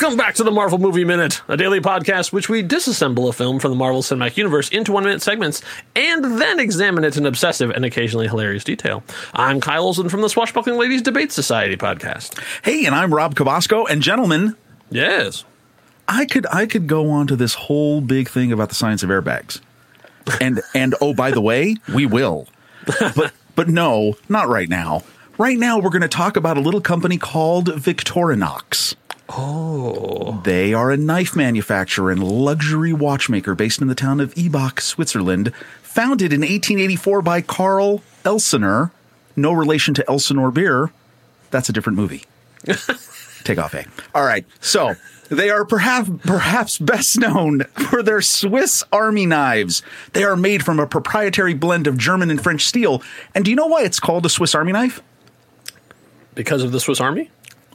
Welcome back to the Marvel Movie Minute, a daily podcast which we disassemble a film from the Marvel Cinematic Universe into one minute segments and then examine it in obsessive and occasionally hilarious detail. I'm Kyle Olson from the Swashbuckling Ladies Debate Society podcast. Hey, and I'm Rob Cabasco. And gentlemen, Yes. I could I could go on to this whole big thing about the science of airbags. And and oh, by the way, we will. But but no, not right now. Right now, we're going to talk about a little company called Victorinox. Oh. They are a knife manufacturer and luxury watchmaker based in the town of Ibach, Switzerland, founded in 1884 by Carl Elsener. No relation to Elsinore beer. That's a different movie. Take off A. All right. So they are perhaps perhaps best known for their Swiss Army knives. They are made from a proprietary blend of German and French steel. And do you know why it's called a Swiss Army knife? Because of the Swiss Army?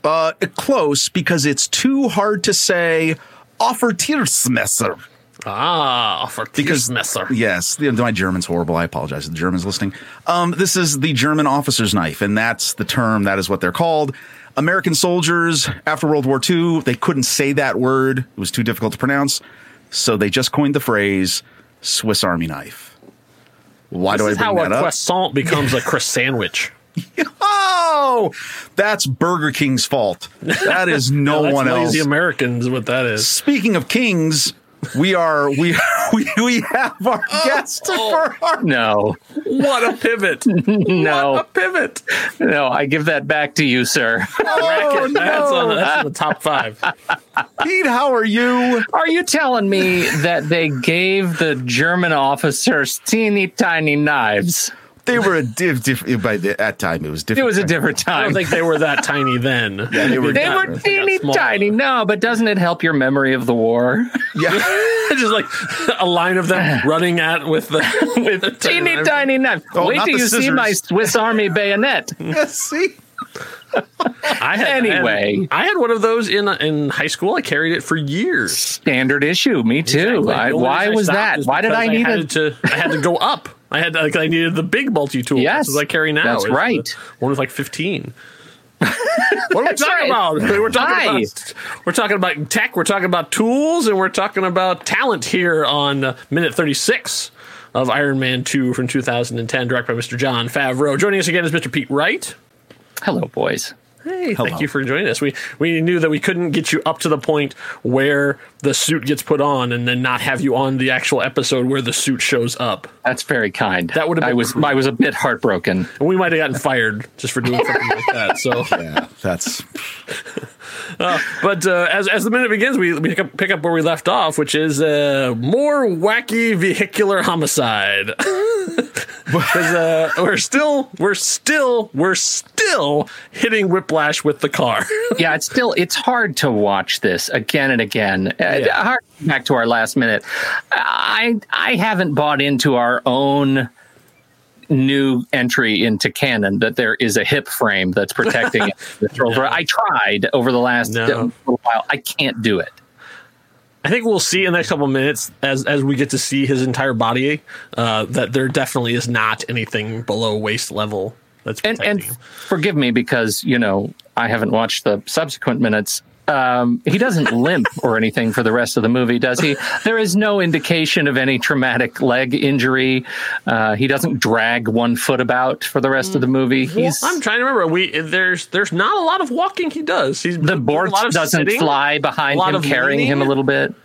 Uh, close because it's too hard to say. Offertiersmesser. Ah, Because yes, the, my German's horrible. I apologize to the Germans listening. Um, this is the German officer's knife, and that's the term. That is what they're called. American soldiers after World War II, they couldn't say that word; it was too difficult to pronounce, so they just coined the phrase "Swiss Army knife." Why This do I is bring how a up? croissant becomes a croissant sandwich. Oh, that's Burger King's fault. That is no That's one else. The Americans, what that is. Speaking of kings, we are we we, we have our oh. guest for our No, What a pivot. What a no, pivot. no. I give that back to you, sir. Oh, That's, on, no. that's in the top five. Pete, how are you? Are you telling me that they gave the German officers teeny tiny knives? They were a diff, diff by the, at time it was different. It was a different time. I don't think they were that tiny then. Yeah, they were- they got- were teeny smaller. tiny. No, but doesn't it help your memory of the war? yeah. Just like a line of them running at with the with the teeny tiny knife. Oh, Wait till the you see my. Swiss Army bayonet. yeah. See, I had, Anyway. I had, I had one of those in in high school. I carried it for years. Standard issue. Me too. Exactly. I, why I was that? Why did because I need had it? to? I had to go up. I had like I needed the big multi tool. Yes, as I carry now. that's right. One with like fifteen. what are we talking right. about? We're talking Hi. about we're talking about tech. We're talking about tools, and we're talking about talent here on uh, minute thirty six of Iron Man two from two thousand and ten, directed by Mr. Jon Favreau. Joining us again is Mr. Pete Wright. Hello, boys. Hey, Hello. thank you for joining us. We we knew that we couldn't get you up to the point where the suit gets put on, and then not have you on the actual episode where the suit shows up. That's very kind. That would've I been was. cruel. I was a bit heartbroken. And we might have gotten fired just for doing something like that. So, yeah, that's but uh, as as the minute begins, we, we pick up pick up where we left off, which is uh, more wacky vehicular homicide. Because uh, we're still we're still we're still hitting Whiplash with the car. yeah, it's still it's hard to watch this again and again. Uh, Yeah. hard- back to our last minute. I I haven't bought into our own new entry into canon that there is a hip frame that's protecting it. The shoulder. I tried over the last No. uh, little while. I can't do it. I think we'll see in the next couple of minutes as as we get to see his entire body uh, that there definitely is not anything below waist level that's And and forgive me because you know I haven't watched the subsequent minutes. Um, he doesn't limp or anything for the rest of the movie, does he? There is no indication of any traumatic leg injury. Uh, he doesn't drag one foot about for the rest of the movie. He's I'm trying to remember. We there's there's not a lot of walking he does. He's the board doesn't sitting. fly behind him, carrying him a little bit.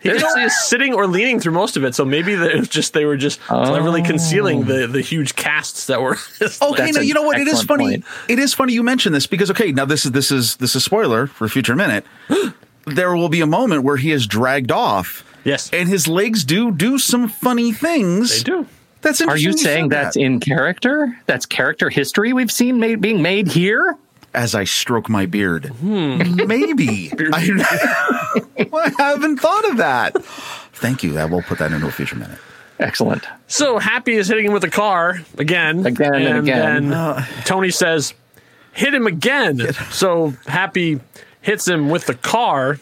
He usually is sitting or leaning through most of it. So maybe they, it was just they were just cleverly concealing the the huge casts that were. okay. Now you know what? It is funny. point. It is funny you mention this because okay, now this is this is this is spoiler for a future minute. there will be a moment where he is dragged off. Yes. and his legs do do some funny things. they do. That's Are interesting. you saying said that's that. in character? That's character history we've seen made, being made here? As I stroke my beard. Hmm. Maybe. I, I haven't thought of that. Thank you. That we'll put that into a future minute. Excellent. So Happy is hitting him with a car again, Again and again. then Tony says, "Hit him again." So Happy hits him with the car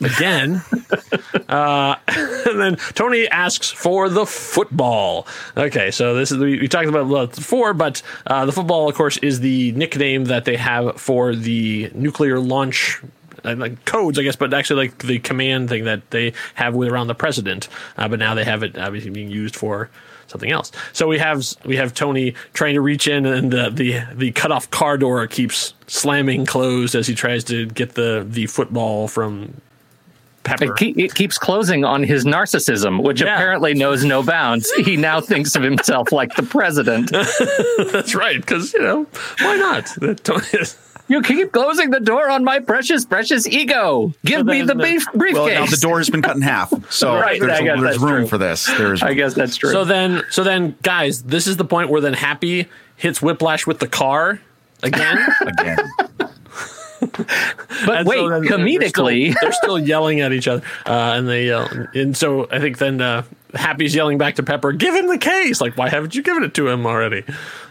again. uh, and then Tony asks for the football. Okay, so this is we, we talked about before, but uh, the football, of course, is the nickname that they have for the nuclear launch uh, like codes, I guess, but actually like the command thing that they have with around the president. Uh, but now they have it obviously being used for something else. So we have we have Tony trying to reach in, and the the the cut off car door keeps slamming closed as he tries to get the the football from Pepper. It, keep, it keeps closing on his narcissism, which Yeah. apparently knows no bounds. He now thinks of himself like the president. That's right, because you know why not? That Tony is- You keep closing the door on my precious, precious ego. Give So me the then, uh, beef briefcase. Well, now the door has been cut in half, so Right, there's, I guess there's room true. for this. There's I guess that's true. So then, so then, guys, this is the point where then Happy hits Whiplash with the car again. again. but And wait, so then they're comedically, still, they're still yelling at each other, uh, and they yell. And so I think then uh, Happy's yelling back to Pepper, "Give him the case! Like, why haven't you given it to him already?"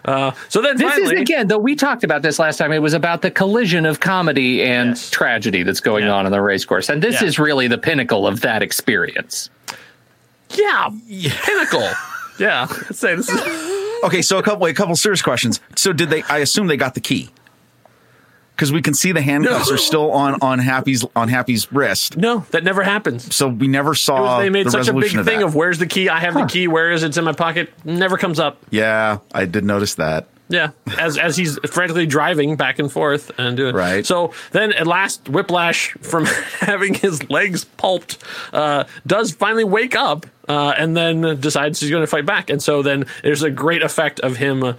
Uh, so then this finally, is again, though we talked about this last time. It was about the collision of comedy and Yes. tragedy that's going Yeah. on in the race course, and this Yeah. is really the pinnacle of that experience. yeah, pinnacle. yeah, I'd say this is. Okay, so a couple a couple serious questions. So did they? I assume they got the key because we can see the handcuffs No. are still on on Happy's on Happy's wrist. No, that never happens. So we never saw was- they made the such a big resolution thing that. of where's the key? I have the key. Where is it? It's in my pocket. Never comes up. yeah, I did notice that. Yeah, as as he's frantically driving back and forth and doing Right. So then, at last, Whiplash, from having his legs pulped, uh, does finally wake up uh, and then decides he's going to fight back. And so then there's a great effect of him uh,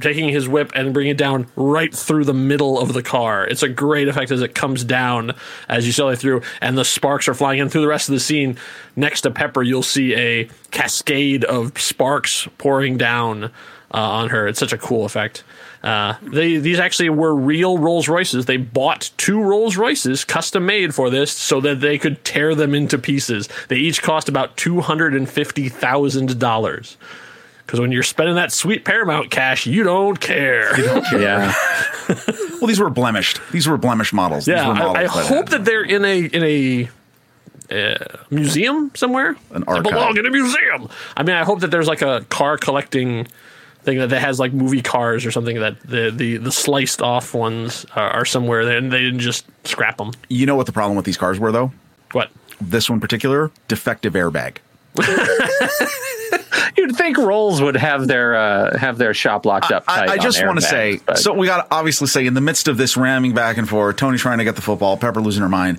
taking his whip and bringing it down right through the middle of the car. It's a great effect as it comes down as you sail it through, and the sparks are flying in through the rest of the scene. Next to Pepper, you'll see a cascade of sparks pouring down uh, on her. It's such a cool effect. Uh, they these actually were real Rolls Royces. They bought two Rolls Royces custom made for this so that they could tear them into pieces. They each cost about two hundred and fifty thousand dollars. Because when you're spending that sweet Paramount cash, you don't care. Yeah, Well, these were blemished. These were blemished models. yeah, these were models I, I that hope that they're in a in a. Uh, museum somewhere. An archive. They belong in a museum. I mean, I hope that there's like a car collecting thing that, that has like movie cars or something that the the, the sliced off ones are, are somewhere there and they didn't just scrap them. You know what the problem with these cars were, though. What? This one in particular, defective airbag. you'd think Rolls would have their uh, have their shop locked up. I, tight I on just want to say, but- so we got to obviously say, in the midst of this ramming back and forth, Tony trying to get the football, Pepper losing her mind.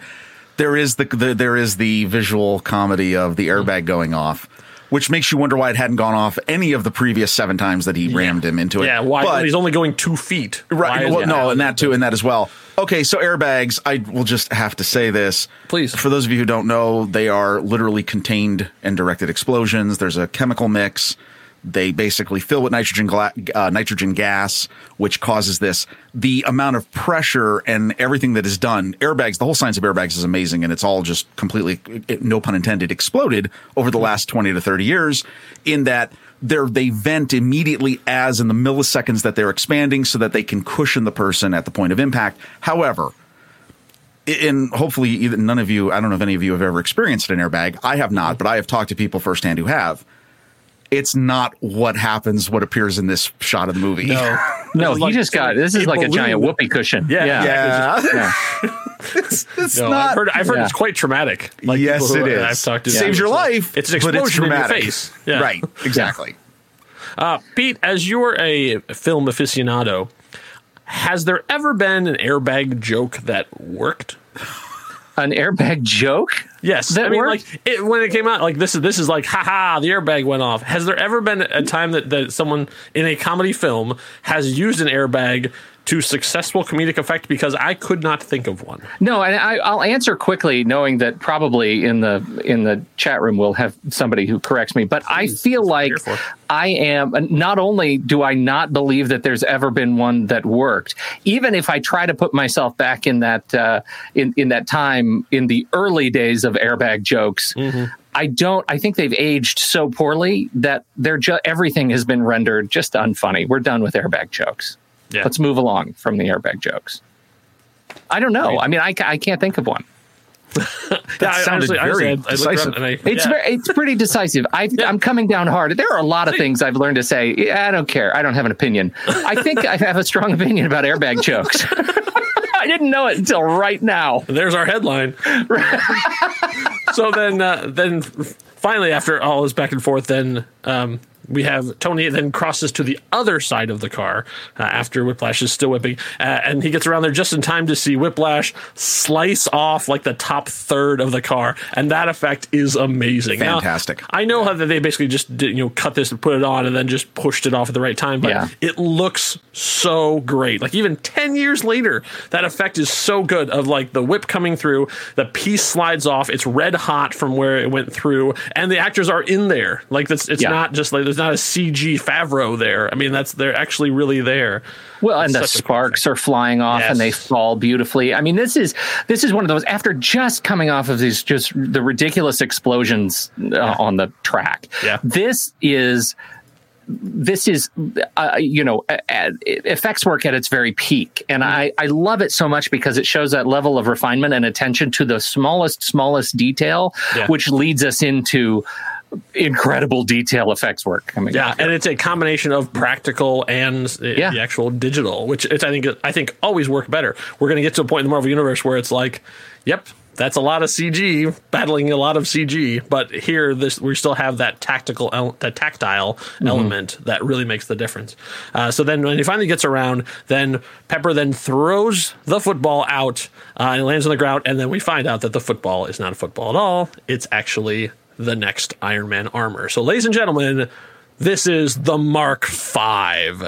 There is the, the there is the visual comedy of the airbag going off, which makes you wonder why it hadn't gone off any of the previous seven times that he rammed him into it. Yeah, why? But- he's only going two feet. Right. Well, no, and that too, and that as well. Okay, so airbags, I will just have to say this. Please. For those of you who don't know, they are literally contained and directed explosions. There's a chemical mix. They basically fill with nitrogen gla- uh, nitrogen gas, which causes this. The amount of pressure and everything that is done, airbags. The whole science of airbags is amazing, and it's all just completely, no pun intended, exploded over the last twenty to thirty years. In that they're they vent immediately as in the milliseconds that they're expanding, so that they can cushion the person at the point of impact. However, and hopefully none of you, I don't know if any of you have ever experienced an airbag. I have not, but I have talked to people firsthand who have. It's not what happens, what appears in this shot of the movie. No, no, he like- just got this is a like a giant whoopee cushion. Yeah, yeah. Yeah. Yeah. it's it's No, not. I've heard, I've heard Yeah. it's quite traumatic. Like yes, people it who is. I've talked to Saves your It's like- life. It's an but explosion in your face. Yeah. Right. Exactly. Uh, Pete, as you're a film aficionado, has there ever been an airbag joke that worked? An airbag joke? Yes, That I mean, worked? like it, when it came out, like this is this is like, haha, the airbag went off. Has there ever been a time that, that someone in a comedy film has used an airbag to successful comedic effect? Because I could not think of one. No, and I, I'll answer quickly, knowing that probably in the in the chat room we'll have somebody who corrects me. But I feel like. I am. Not only do I not believe that there's ever been one that worked, even if I try to put myself back in that uh, in in that time in the early days of airbag jokes. I don't. I think they've aged so poorly that they're just everything has been rendered just unfunny. We're done with airbag jokes. Yeah. Let's move along from the airbag jokes. I don't know. I mean, I, I can't think of one. Yeah, sounded honestly- honestly, very I- I decisive. around I- It's yeah. very, it's pretty decisive. i I'm coming down hard. There are a lot of things I've learned to say. I don't care. I don't have an opinion. I think I have a strong opinion about airbag jokes. I didn't know it until right now. There's our headline. so then, uh, then finally, after all this back and forth, then um, we have Tony then crosses to the other side of the car uh, after Whiplash is still whipping, uh, and he gets around there just in time to see Whiplash slice off like the top third of the car, and that effect is amazing. Now, Fantastic. I know how that they basically just did, you know cut this and put it on, and then just pushed it off at the right time, but Yeah. it looks so great. Like even ten years later, that effect is so good. Of like the whip coming through, the piece slides off, it's red hot from where it went through, and the actors are in there. Like that's it's Yeah. not just like there's not a CG Favreau there. I mean that's they're actually really there. Well, and the Such a cool sparks are flying off and they fall beautifully. I mean, this is this is one of those after just coming off of these just the ridiculous explosions uh, on the track. Yeah. This is this is uh, you know effects work at its very peak and I, I love it so much because it shows that level of refinement and attention to the smallest smallest detail Yeah. which leads us into incredible detail effects work coming Yeah, up. and it's a combination of practical and Yeah. the actual digital, which it's I think I think always work better. We're going to get to a point in the Marvel universe where it's like, yep, that's a lot of CG battling a lot of CG, but here this we still have that tactical that tactile element that really makes the difference. Uh, so then when he finally gets around, then Pepper then throws the football out uh, and it lands on the ground, and then we find out that the football is not a football at all. It's actually the next Iron Man armor. So, ladies and gentlemen, this is the Mark V.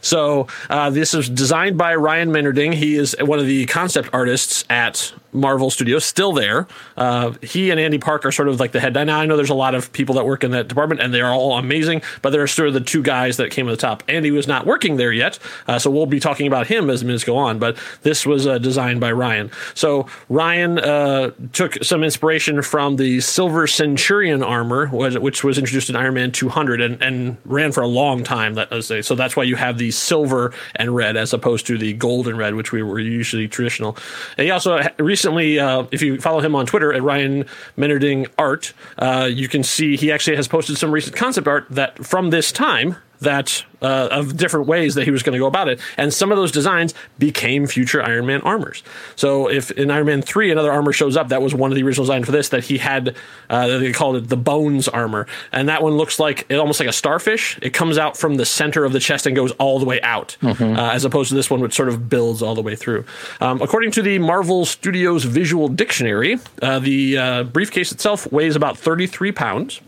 So uh, this is designed by Ryan Meinerding. He is one of the concept artists at Marvel Studios, still there. Uh, he and Andy Park are sort of like the head. Now I know there's a lot of people that work in that department, and they are all amazing. But they're sort of the two guys that came to the top. Andy was not working there yet, uh, so we'll be talking about him as minutes go on. But this was uh, designed by Ryan. So Ryan uh, took some inspiration from the Silver Centurion armor, which was introduced in Iron Man 200 and, and ran for a long time. That so that's why you have the silver and red as opposed to the gold and red, which we were usually traditional. And he also recently, uh, if you follow him on Twitter at Ryan Meinerding Art, uh, you can see he actually has posted some recent concept art that from this time that uh, of different ways that he was going to go about it, and some of those designs became future Iron Man armors. So if in Iron Man three another armor shows up, that was one of the original designs for this that he had. Uh, they called it the Bones armor, and that one looks like it almost like a starfish. It comes out from the center of the chest and goes all the way out, uh, as opposed to this one which sort of builds all the way through. Um, according to the Marvel Studios Visual Dictionary, uh, the uh, briefcase itself weighs about thirty three pounds.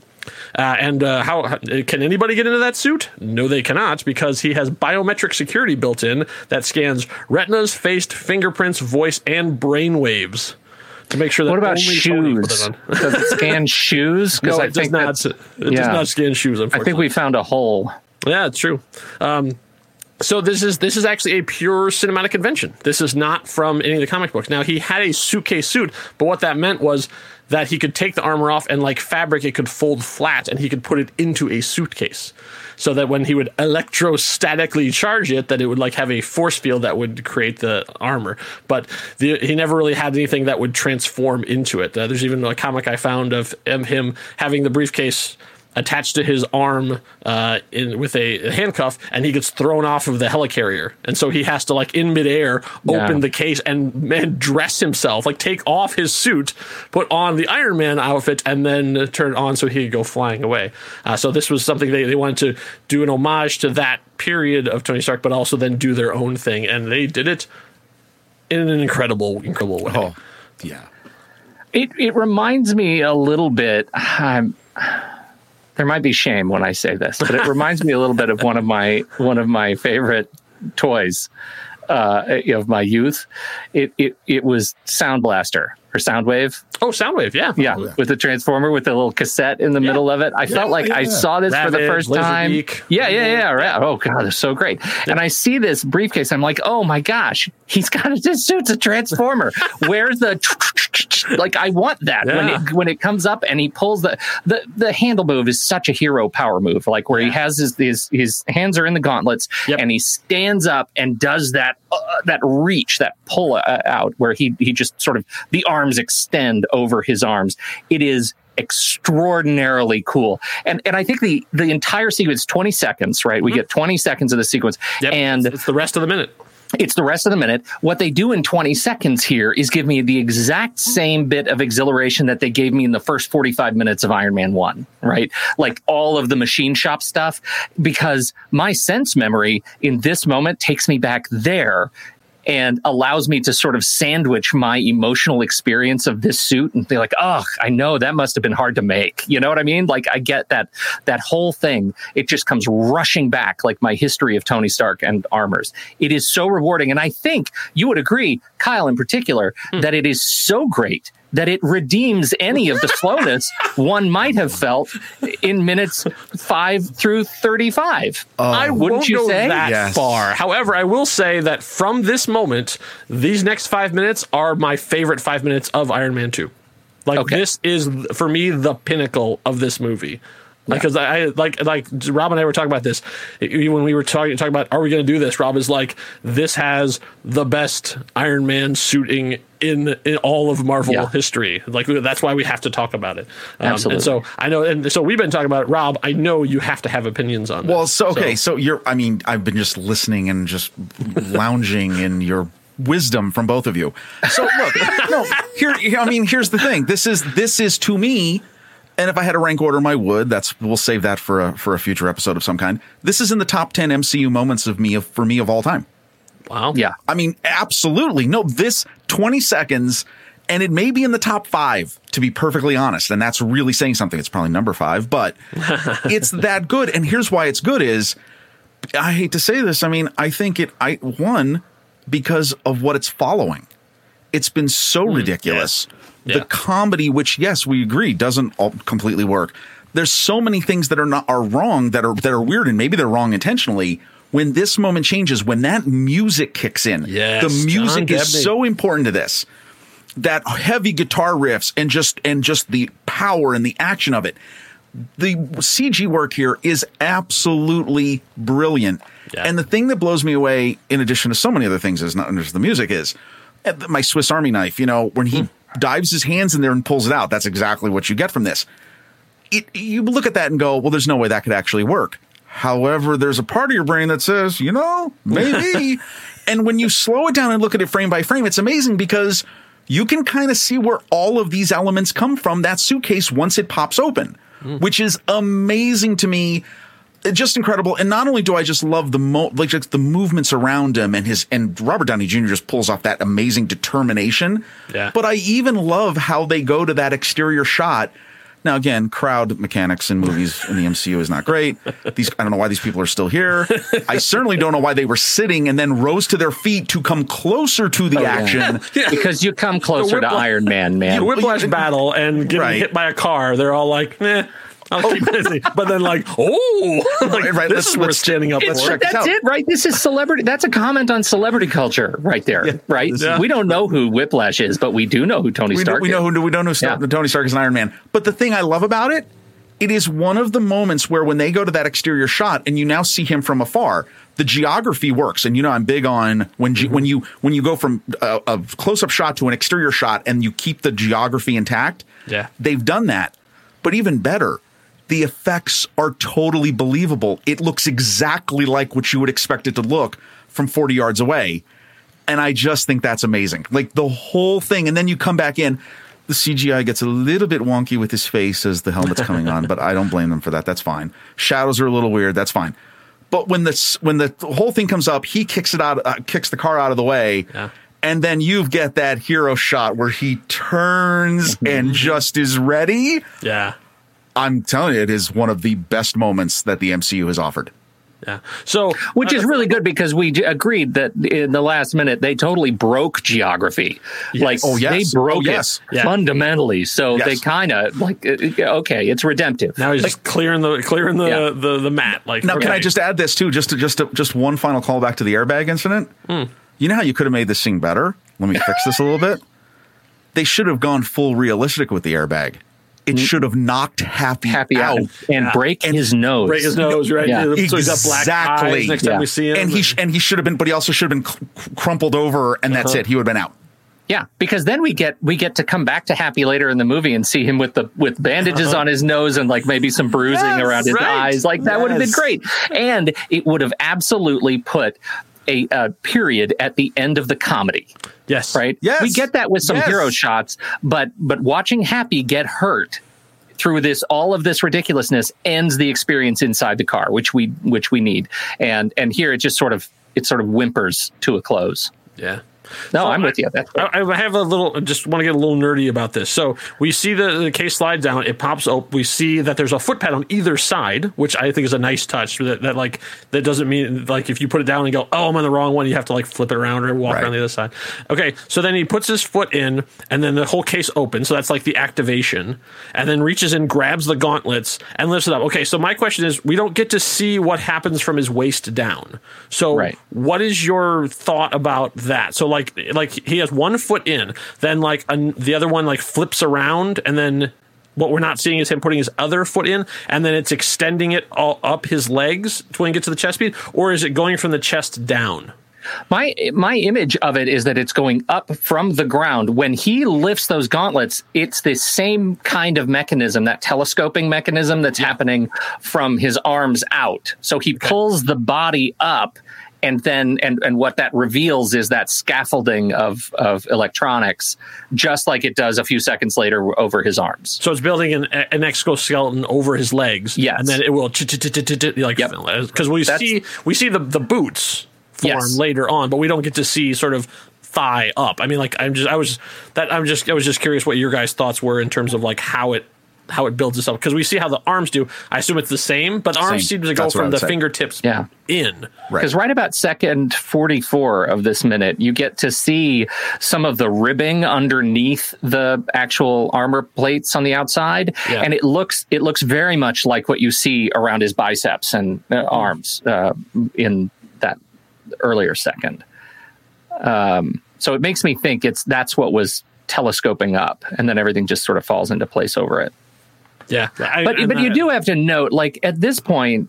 Uh, and uh, how can anybody get into that suit? No, they cannot because he has biometric security built in that scans retinas, face, fingerprints, voice, and brain waves to make sure that What about shoes? it. Does it scan shoes? No, I it does think not. It does not scan shoes. I think we found a hole. yeah, it's true. Um, so this is this is actually a pure cinematic invention. This is not from any of the comic books. Now he had a suitcase suit, but what that meant was that he could take the armor off and like fabric, it could fold flat, and he could put it into a suitcase. So that when he would electrostatically charge it, that it would like have a force field that would create the armor. But the, he never really had anything that would transform into it. Uh, there's even a comic I found of, of him having the briefcase attached to his arm uh, in with a handcuff, and he gets thrown off of the helicarrier, and so he has to like in midair Yeah. open the case and man dress himself, like take off his suit, put on the Iron Man outfit, and then uh, turn it on so he could go flying away. Uh, so this was something they, they wanted to do an homage to that period of Tony Stark, but also then do their own thing, and they did it in an incredible, incredible way. Oh, yeah. It it reminds me a little bit. I'm, there might be shame when I say this, but it reminds me a little bit of one of my one of my favorite toys uh, of my youth. It it it was Sound Blaster or Soundwave. Oh, Soundwave, yeah, Yeah, yeah. with the transformer with the little cassette in the middle of it. I felt like I saw this for the first time. Laserbeak. Yeah, yeah, yeah. Right. Oh god, they're so great. And I see this briefcase. I'm like, oh my gosh, he's got a this suit's a transformer. Where's the like? I want that when it when it comes up and he pulls the the the handle move is such a hero power move. Like where he has his his his hands are in the gauntlets Yep. and he stands up and does that uh, that reach that pull uh, out where he he just sort of the arms extend over his arms. It is extraordinarily cool. And and I think the the entire sequence 20 seconds, right? We get 20 seconds of the sequence Mm-hmm. Yep. and it's the rest of the minute. it's the rest of the minute. What they do in 20 seconds here is give me the exact same bit of exhilaration that they gave me in the first 45 minutes of Iron Man 1, right? Like all of the machine shop stuff, because my sense memory in this moment takes me back there and allows me to sort of sandwich my emotional experience of this suit and be like, oh, I know that must have been hard to make. You know what I mean? Like I get that that whole thing. It just comes rushing back like my history of Tony Stark and armors. It is so rewarding. And I think you would agree, Kyle in particular, hmm. that it is so great that it redeems any of the slowness one might have felt in minutes five through 35. Uh, I wouldn't you say that yes. far. However, I will say that from this moment, these next five minutes are my favorite five minutes of Iron Man 2. Like, okay. this is, for me, the pinnacle of this movie because yeah. I, like like Rob and I were talking about this when we were talking talking about are we going to do this? Rob is like this has the best Iron Man suiting in in all of Marvel yeah. history. Like that's why we have to talk about it. Um, Absolutely. And so I know, and so we've been talking about it. Rob. I know you have to have opinions on. Well, so okay, so. so you're. I mean, I've been just listening and just lounging in your wisdom from both of you. So look, no, here. I mean, here's the thing. This is this is to me and if I had to rank order my would, that's we'll save that for a for a future episode of some kind. This is in the top ten MCU moments of me of, for me of all time. Wow. Yeah. I mean, absolutely. No, this 20 seconds, and it may be in the top five, to be perfectly honest. And that's really saying something. It's probably number five, but it's that good. And here's why it's good is I hate to say this. I mean, I think it I one, because of what it's following. It's been so mm, ridiculous. Yeah yeah. The comedy, which yes, we agree, doesn't all completely work. There's so many things that are not are wrong that are that are weird, and maybe they're wrong intentionally. When this moment changes, when that music kicks in, yes, the music is so important to this. That heavy guitar riffs and just and just the power and the action of it. The CG work here is absolutely brilliant. Yeah. And the thing that blows me away, in addition to so many other things, is not just the music, is eh, my Swiss Army knife. You know, when he hmm dives his hands in there and pulls it out. That's exactly what you get from this. It, you look at that and go, well, there's no way that could actually work. However, there's a part of your brain that says, you know, maybe. and when you slow it down and look at it frame by frame, it's amazing because you can kind of see where all of these elements come from that suitcase once it pops open, mm. which is amazing to me just incredible. And not only do I just love the mo- like just the movements around him and his and Robert Downey Jr. just pulls off that amazing determination. Yeah. But I even love how they go to that exterior shot. Now again, crowd mechanics in movies in the MCU is not great. These I don't know why these people are still here. I certainly don't know why they were sitting and then rose to their feet to come closer to the oh, action. Yeah. because you come closer to Iron Man, man. The whiplash battle and getting right. hit by a car. They're all like, eh. I'll keep busy. But then, like, oh, like, right, right. This let's, is worth standing up. Let's check that's it, right? This is celebrity. That's a comment on celebrity culture, right there, yeah, right? Yeah. We don't know who Whiplash is, but we do know who Tony we Stark. Do, we know who we don't know yeah. Tony Stark is an Iron Man. But the thing I love about it, it is one of the moments where when they go to that exterior shot and you now see him from afar, the geography works. And you know, I'm big on when mm-hmm. when you when you go from a, a close up shot to an exterior shot and you keep the geography intact. Yeah, they've done that. But even better, the effects are totally believable. It looks exactly like what you would expect it to look from 40 yards away. And I just think that's amazing. Like the whole thing. And then you come back in. The CGI gets a little bit wonky with his face as the helmet's coming on, but I don't blame them for that. That's fine. Shadows are a little weird. That's fine. But when the when the whole thing comes up, he kicks it out, uh, kicks the car out of the way, yeah. and then you get that hero shot where he turns and just is ready. Yeah, I'm telling you, it is one of the best moments that the MCU has offered. Yeah. So, which is uh, really good because we agreed that in the last minute they totally broke geography. Yes. Like, oh yes, they broke oh, yes. it yeah. fundamentally. So yes. they kind of like, uh, okay, it's redemptive. Now he's like, just clearing the clearing the, yeah. the, the mat. Like, now okay. can I just add this too? Just to, just to, just one final callback to the airbag incident. Hmm. You know how you could have made this scene better? Let me fix this a little bit. They should have gone full realistic with the airbag it should have knocked Happy, Happy out, and yeah. break and his nose. Break his nose, right? Yeah. So he's got black exactly. eyes next yeah. time we see him. And he sh- and he should have been, but he also should have been crumpled over, and that's uh-huh. it. He would have been out. Yeah, because then we get we get to come back to Happy later in the movie and see him with the with bandages uh-huh. on his nose and like maybe some bruising yes, around his right. eyes. Like that yes. would have been great, and it would have absolutely put a, a period at the end of the comedy Yes. right? Yes. We get that with some Yes. hero shots, but but watching Happy get hurt through this all of this ridiculousness ends the experience inside the car, which we which we need. And and here it just sort of it sort of whimpers to a close. Yeah. No, So I'm I- with you. That's I, I have a little, just want to get a little nerdy about this. So we see the, the case slide down, it pops up. We see that there's a foot pad on either side, which I think is a nice touch. That, that like that doesn't mean like if you put it down and go, oh, I'm on the wrong one, you have to like flip it around or walk Right. around the other side. Okay, so then he puts his foot in, and then the whole case opens. So that's like the activation, and then reaches in, grabs the gauntlets, and lifts it up. Okay, so my question is, we don't get to see what happens from his waist down. So Right. what is your thought about that? So like like like he has one foot in, then like an, the other one like flips around, and then what we're not seeing is him putting his other foot in, and then it's extending it all up his legs to when he gets to the chest beat, or is it going from the chest down? My my image of it is that it's going up from the ground. When he lifts those gauntlets, it's the same kind of mechanism, that telescoping mechanism that's happening from his arms out. So he pulls the body up and then and and what that reveals is that scaffolding of of electronics just like it does a few seconds later over his arms. So it's building an, an exoskeleton over his legs, Yes. and then it will like because we That's- see we see the the boots form Yes. later on, but we don't get to see sort of thigh up. I mean, like I'm just I was that I'm just I was just curious what your guys' thoughts were in terms of like how it how it builds itself because we see how the arms do. I assume it's the same, but the arms Same. seem to go That's from the say. fingertips Yeah. in. Right. Because right about second 44 of this minute, you get to see some of the ribbing underneath the actual armor plates on the outside, Yeah. and it looks it looks very much like what you see around his biceps and uh, arms uh, in that earlier second. Um, so it makes me think it's that's what was telescoping up, and then everything just sort of falls into place over it Yeah, I- but and but you do have to note, like at this point,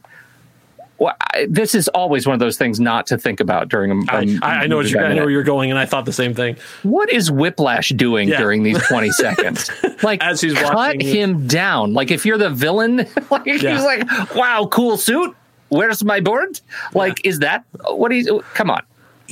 well, I, this is always one of those things not to think about during a. I, a I I know what you're, I know where you're going, and I thought the same thing. What is Whiplash doing Yeah. during these twenty seconds? Like, As he's cut watching it. him down. Like if you're the villain, like Yeah. he's like, "Wow, cool suit. Where's my board?" Like, is that what he's? Come on.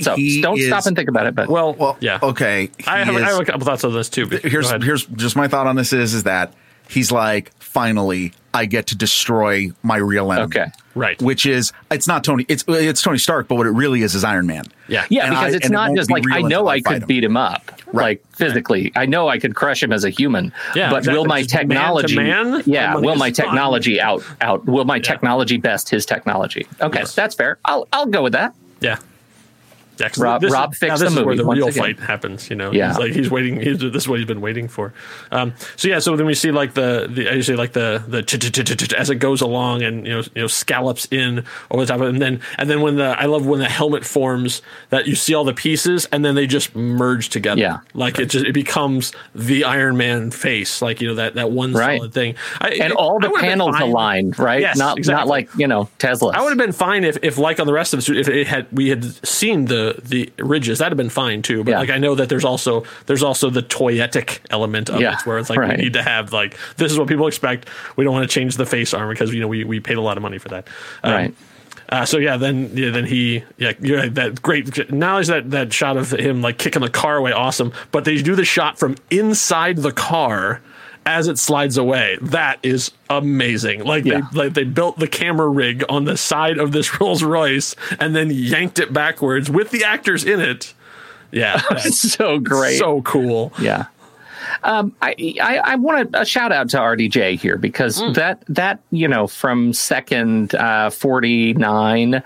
So He don't is- stop and think about it. But Well, Well, yeah, okay. I have, he I have a couple thoughts on this too. but here's here's just my thought on this is is that he's like finally I get to destroy my real enemy. Okay. Right. Which is it's not Tony it's it's Tony Stark, but what it really is is Iron Man. yeah, Yeah, And because I- it's and it not just like I know I I could him. beat him up, Right. like physically. I know I could crush him as a human. Yeah, but exactly. will my Just man technology? man? Yeah, will my it's fun. technology out out? Will my technology best his technology? Okay, Yes. that's fair. I'll I'll go with that. Yeah. Yeah, Rob- this, Rob now fixed this the is where the real again. fight happens. You know, Yeah. he's like he's waiting. He's, this is what he's been waiting for. Um, so yeah, so then we see like the the I usually like the the as it goes along and you know you know scallops in over the top of it, and then and then when the I love when the helmet forms that you see all the pieces and then they just merge together. Yeah. like it just it becomes the Iron Man face, like you know that that one Right. solid thing. I, And I- all the panels aligned, right? Yes, not exactly. not like you know Tesla. I would have been fine if, if like on the rest of the suit, if it had we had seen the the ridges, that'd have been fine too. But Yeah. like I know that there's also there's also the toyetic element of Yeah, it, where it's like right. we need to have like this is what people expect. We don't want to change the face armor because you know we, we paid a lot of money for that. Um, Right. Uh, so yeah, then yeah, then he yeah, you're that great. Now is that that shot of him like kicking the car away, awesome. But they do the shot from inside the car as it slides away. That is amazing. Like Yeah. they like they built the camera rig on the side of this Rolls Royce and then yanked it backwards with the actors in it. Yeah, that's so great. so cool. Yeah. Um, I, I, I want a, a shout out to RDJ here because Mm. that, that, you know, from second uh, 49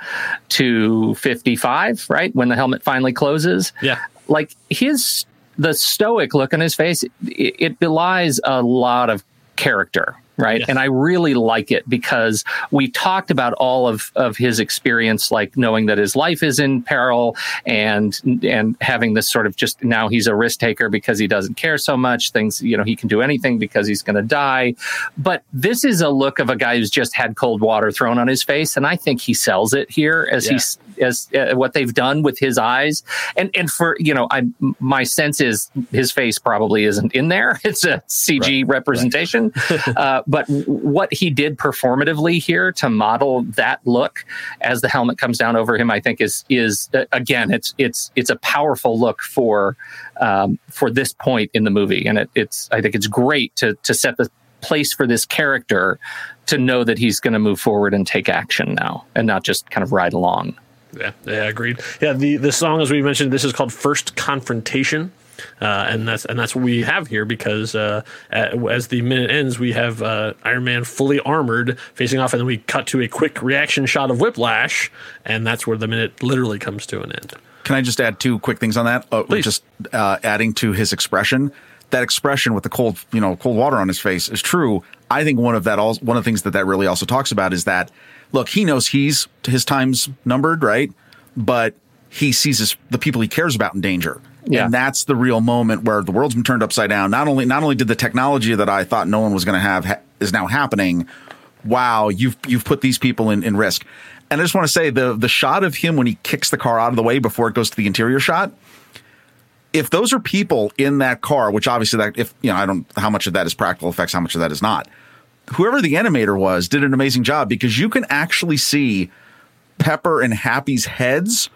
to 55, right? When the helmet finally closes. Yeah. Like his, the stoic look on his face, it, it belies a lot of character. Right. And I really like it because we talked about all of, of his experience, like knowing that his life is in peril and, and having this sort of just now he's a risk taker because he doesn't care so much. Things, you know, he can do anything because he's going to die. But this is a look of a guy who's just had cold water thrown on his face. And I think he sells it here as Yeah. he's, as uh, what they've done with his eyes and and for you know i my sense is his face probably isn't in there it's a cg representation uh, but what he did performatively here to model that look as the helmet comes down over him, I think is is uh, again it's it's it's a powerful look for um, for this point in the movie, and it, it's I think it's great to to set the place for this character to know that he's going to move forward and take action now, and not just kind of ride along. Yeah, yeah, agreed. Yeah, the the song as we mentioned, this is called First Confrontation. Uh, and that's and that's what we have here because uh, as the minute ends, we have uh, Iron Man fully armored facing off, and then we cut to a quick reaction shot of Whiplash, and that's where the minute literally comes to an end. Can I just add two quick things on that? Uh, Please. Just uh, adding to his expression. That expression with the cold, you know, cold water on his face is true. I think one of that, also, one of the things that that really also talks about is that, look, he knows he's his time's numbered, right? But he sees his, the people he cares about in danger. Yeah. And that's the real moment where the world's been turned upside down. Not only not only did the technology that I thought no one was going to have ha- is now happening. Wow, you've you've put these people in, in risk. And I just want to say the the shot of him when he kicks the car out of the way before it goes to the interior shot. If those are people in that car, which obviously that if you know I don't how much of that is practical effects, how much of that is not. Whoever the animator was did an amazing job because you can actually see Pepper and Happy's heads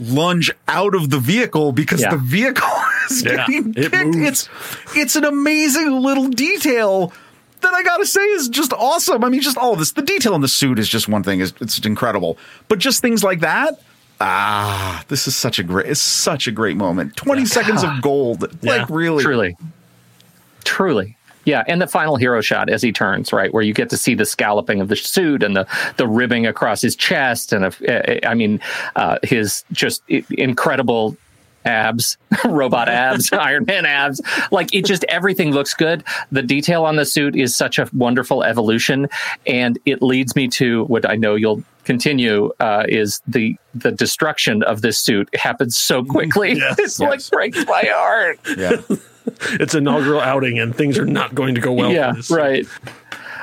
lunge out of the vehicle because Yeah. the vehicle is Yeah, getting kicked. moves. It's it's an amazing little detail that I gotta say is just awesome. I mean, just all this. The detail in the suit is just one thing. It's, it's incredible. But just things like that. Ah, this is such a great. It's such a great moment. Twenty seconds of gold. Yeah, like really, Truly. Truly. Yeah, and the final hero shot as he turns, right, where you get to see the scalloping of the suit and the the ribbing across his chest, and I mean, uh, his just incredible abs, robot abs, Iron Man abs. Like it just everything looks good. The detail on the suit is such a wonderful evolution, and it leads me to what I know you'll continue uh, is the the destruction of this suit happens so quickly. Yes. it's like breaks my heart. Yeah. It's inaugural outing, and things are not going to go well. yeah, this. right.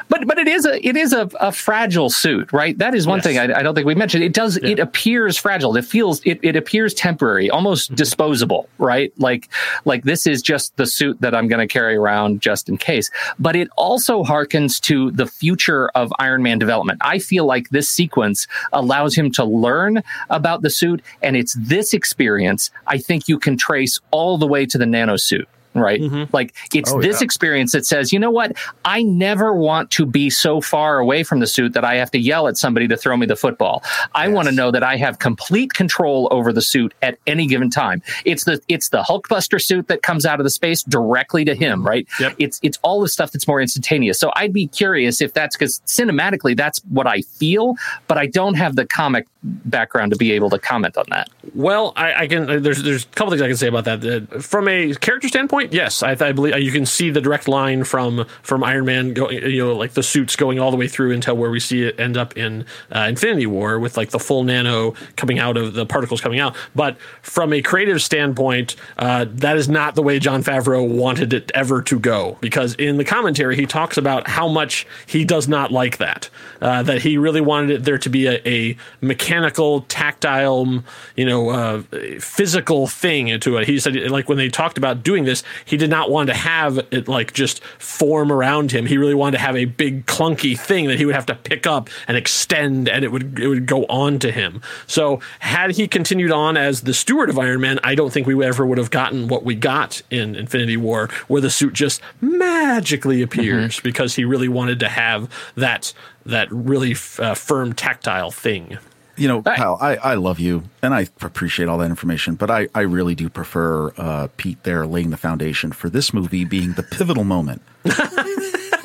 But but it is a it is a, a fragile suit, right? That is one Yes. thing I, I don't think we mentioned. It does it appears fragile. It feels it, it appears temporary, almost Mm-hmm. disposable, right? Like like this is just the suit that I'm going to carry around just in case. But it also harkens to the future of Iron Man development. I feel like this sequence allows him to learn about the suit, and it's this experience I think you can trace all the way to the nano suit. Right, Mm-hmm. like it's Oh, this yeah. experience that says, you know what? I never want to be so far away from the suit that I have to yell at somebody to throw me the football. I want to know that I have complete control over the suit at any given time. It's the it's the Hulkbuster suit that comes out of the space directly to him, right? Yep. It's it's all the stuff that's more instantaneous. So I'd be curious if that's because cinematically that's what I feel, but I don't have the comic background to be able to comment on that. Well, I, I can. uh, There's there's a couple things I can say about that. From a character standpoint, yes, I, I believe you can see the direct line from from Iron Man going, you know, like the suits going all the way through until where we see it end up in uh, Infinity War with like the full nano coming out of the particles coming out. But from a creative standpoint, uh, that is not the way Jon Favreau wanted it ever to go. Because in the commentary, he talks about how much he does not like that. Uh, that he really wanted it there to be a, a mechanical, tactile, you know, uh, physical thing into it. He said, like when they talked about doing this, he did not want to have it like just form around him. He really wanted to have a big clunky thing that he would have to pick up and extend, and it would it would go on to him. So had he continued on as the steward of Iron Man, I don't think we ever would have gotten what we got in Infinity War, where the suit just magically appears because he really wanted to have that that really f- uh, firm tactile thing. You know, Right. Kyle, I, I love you and I appreciate all that information, but I, I really do prefer uh, Pete there laying the foundation for this movie being the pivotal moment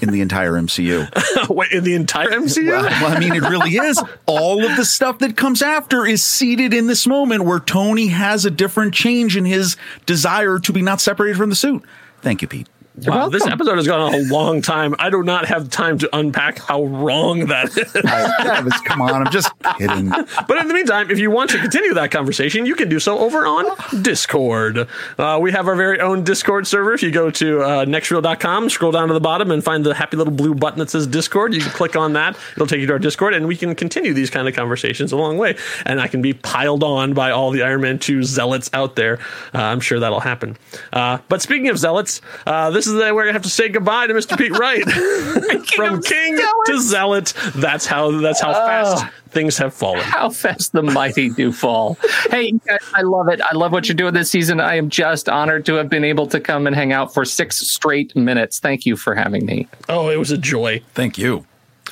in the entire MCU. Wait, in the entire MCU? Well, well, I mean, it really is. All of the stuff that comes after is seated in this moment where Tony has a different change in his desire to be not separated from the suit. Thank you, Pete. Wow, this episode has gone on a long time. I do not have time to unpack how wrong that is. Travis, come on, I'm just kidding. But in the meantime, if you want to continue that conversation, you can do so over on Discord. Uh, we have our very own Discord server. If you go to uh, nextreel.com, scroll down to the bottom and find the happy little blue button that says Discord, you can click on that. It'll take you to our Discord, and we can continue these kind of conversations a long way. And I can be piled on by all the Iron Man 2 zealots out there. Uh, I'm sure that'll happen. Uh, but speaking of zealots, uh, this is that we're gonna have to say goodbye to Mr. Pete Wright from king to zealot. That's how that's how fast oh. things have fallen. How fast the mighty do fall. hey, guys, I love it. I love what you're doing this season. I am just honored to have been able to come and hang out for six straight minutes. Thank you for having me. Oh, it was a joy. Thank you.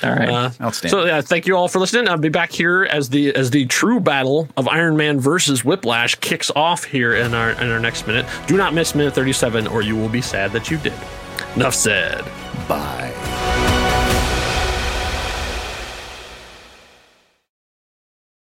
All right. Uh, Outstanding. So yeah, thank you all for listening. I'll be back here as the as the true battle of Iron Man versus Whiplash kicks off here in our in our next minute. Do not miss minute thirty seven, or you will be sad that you did. Enough said. Bye.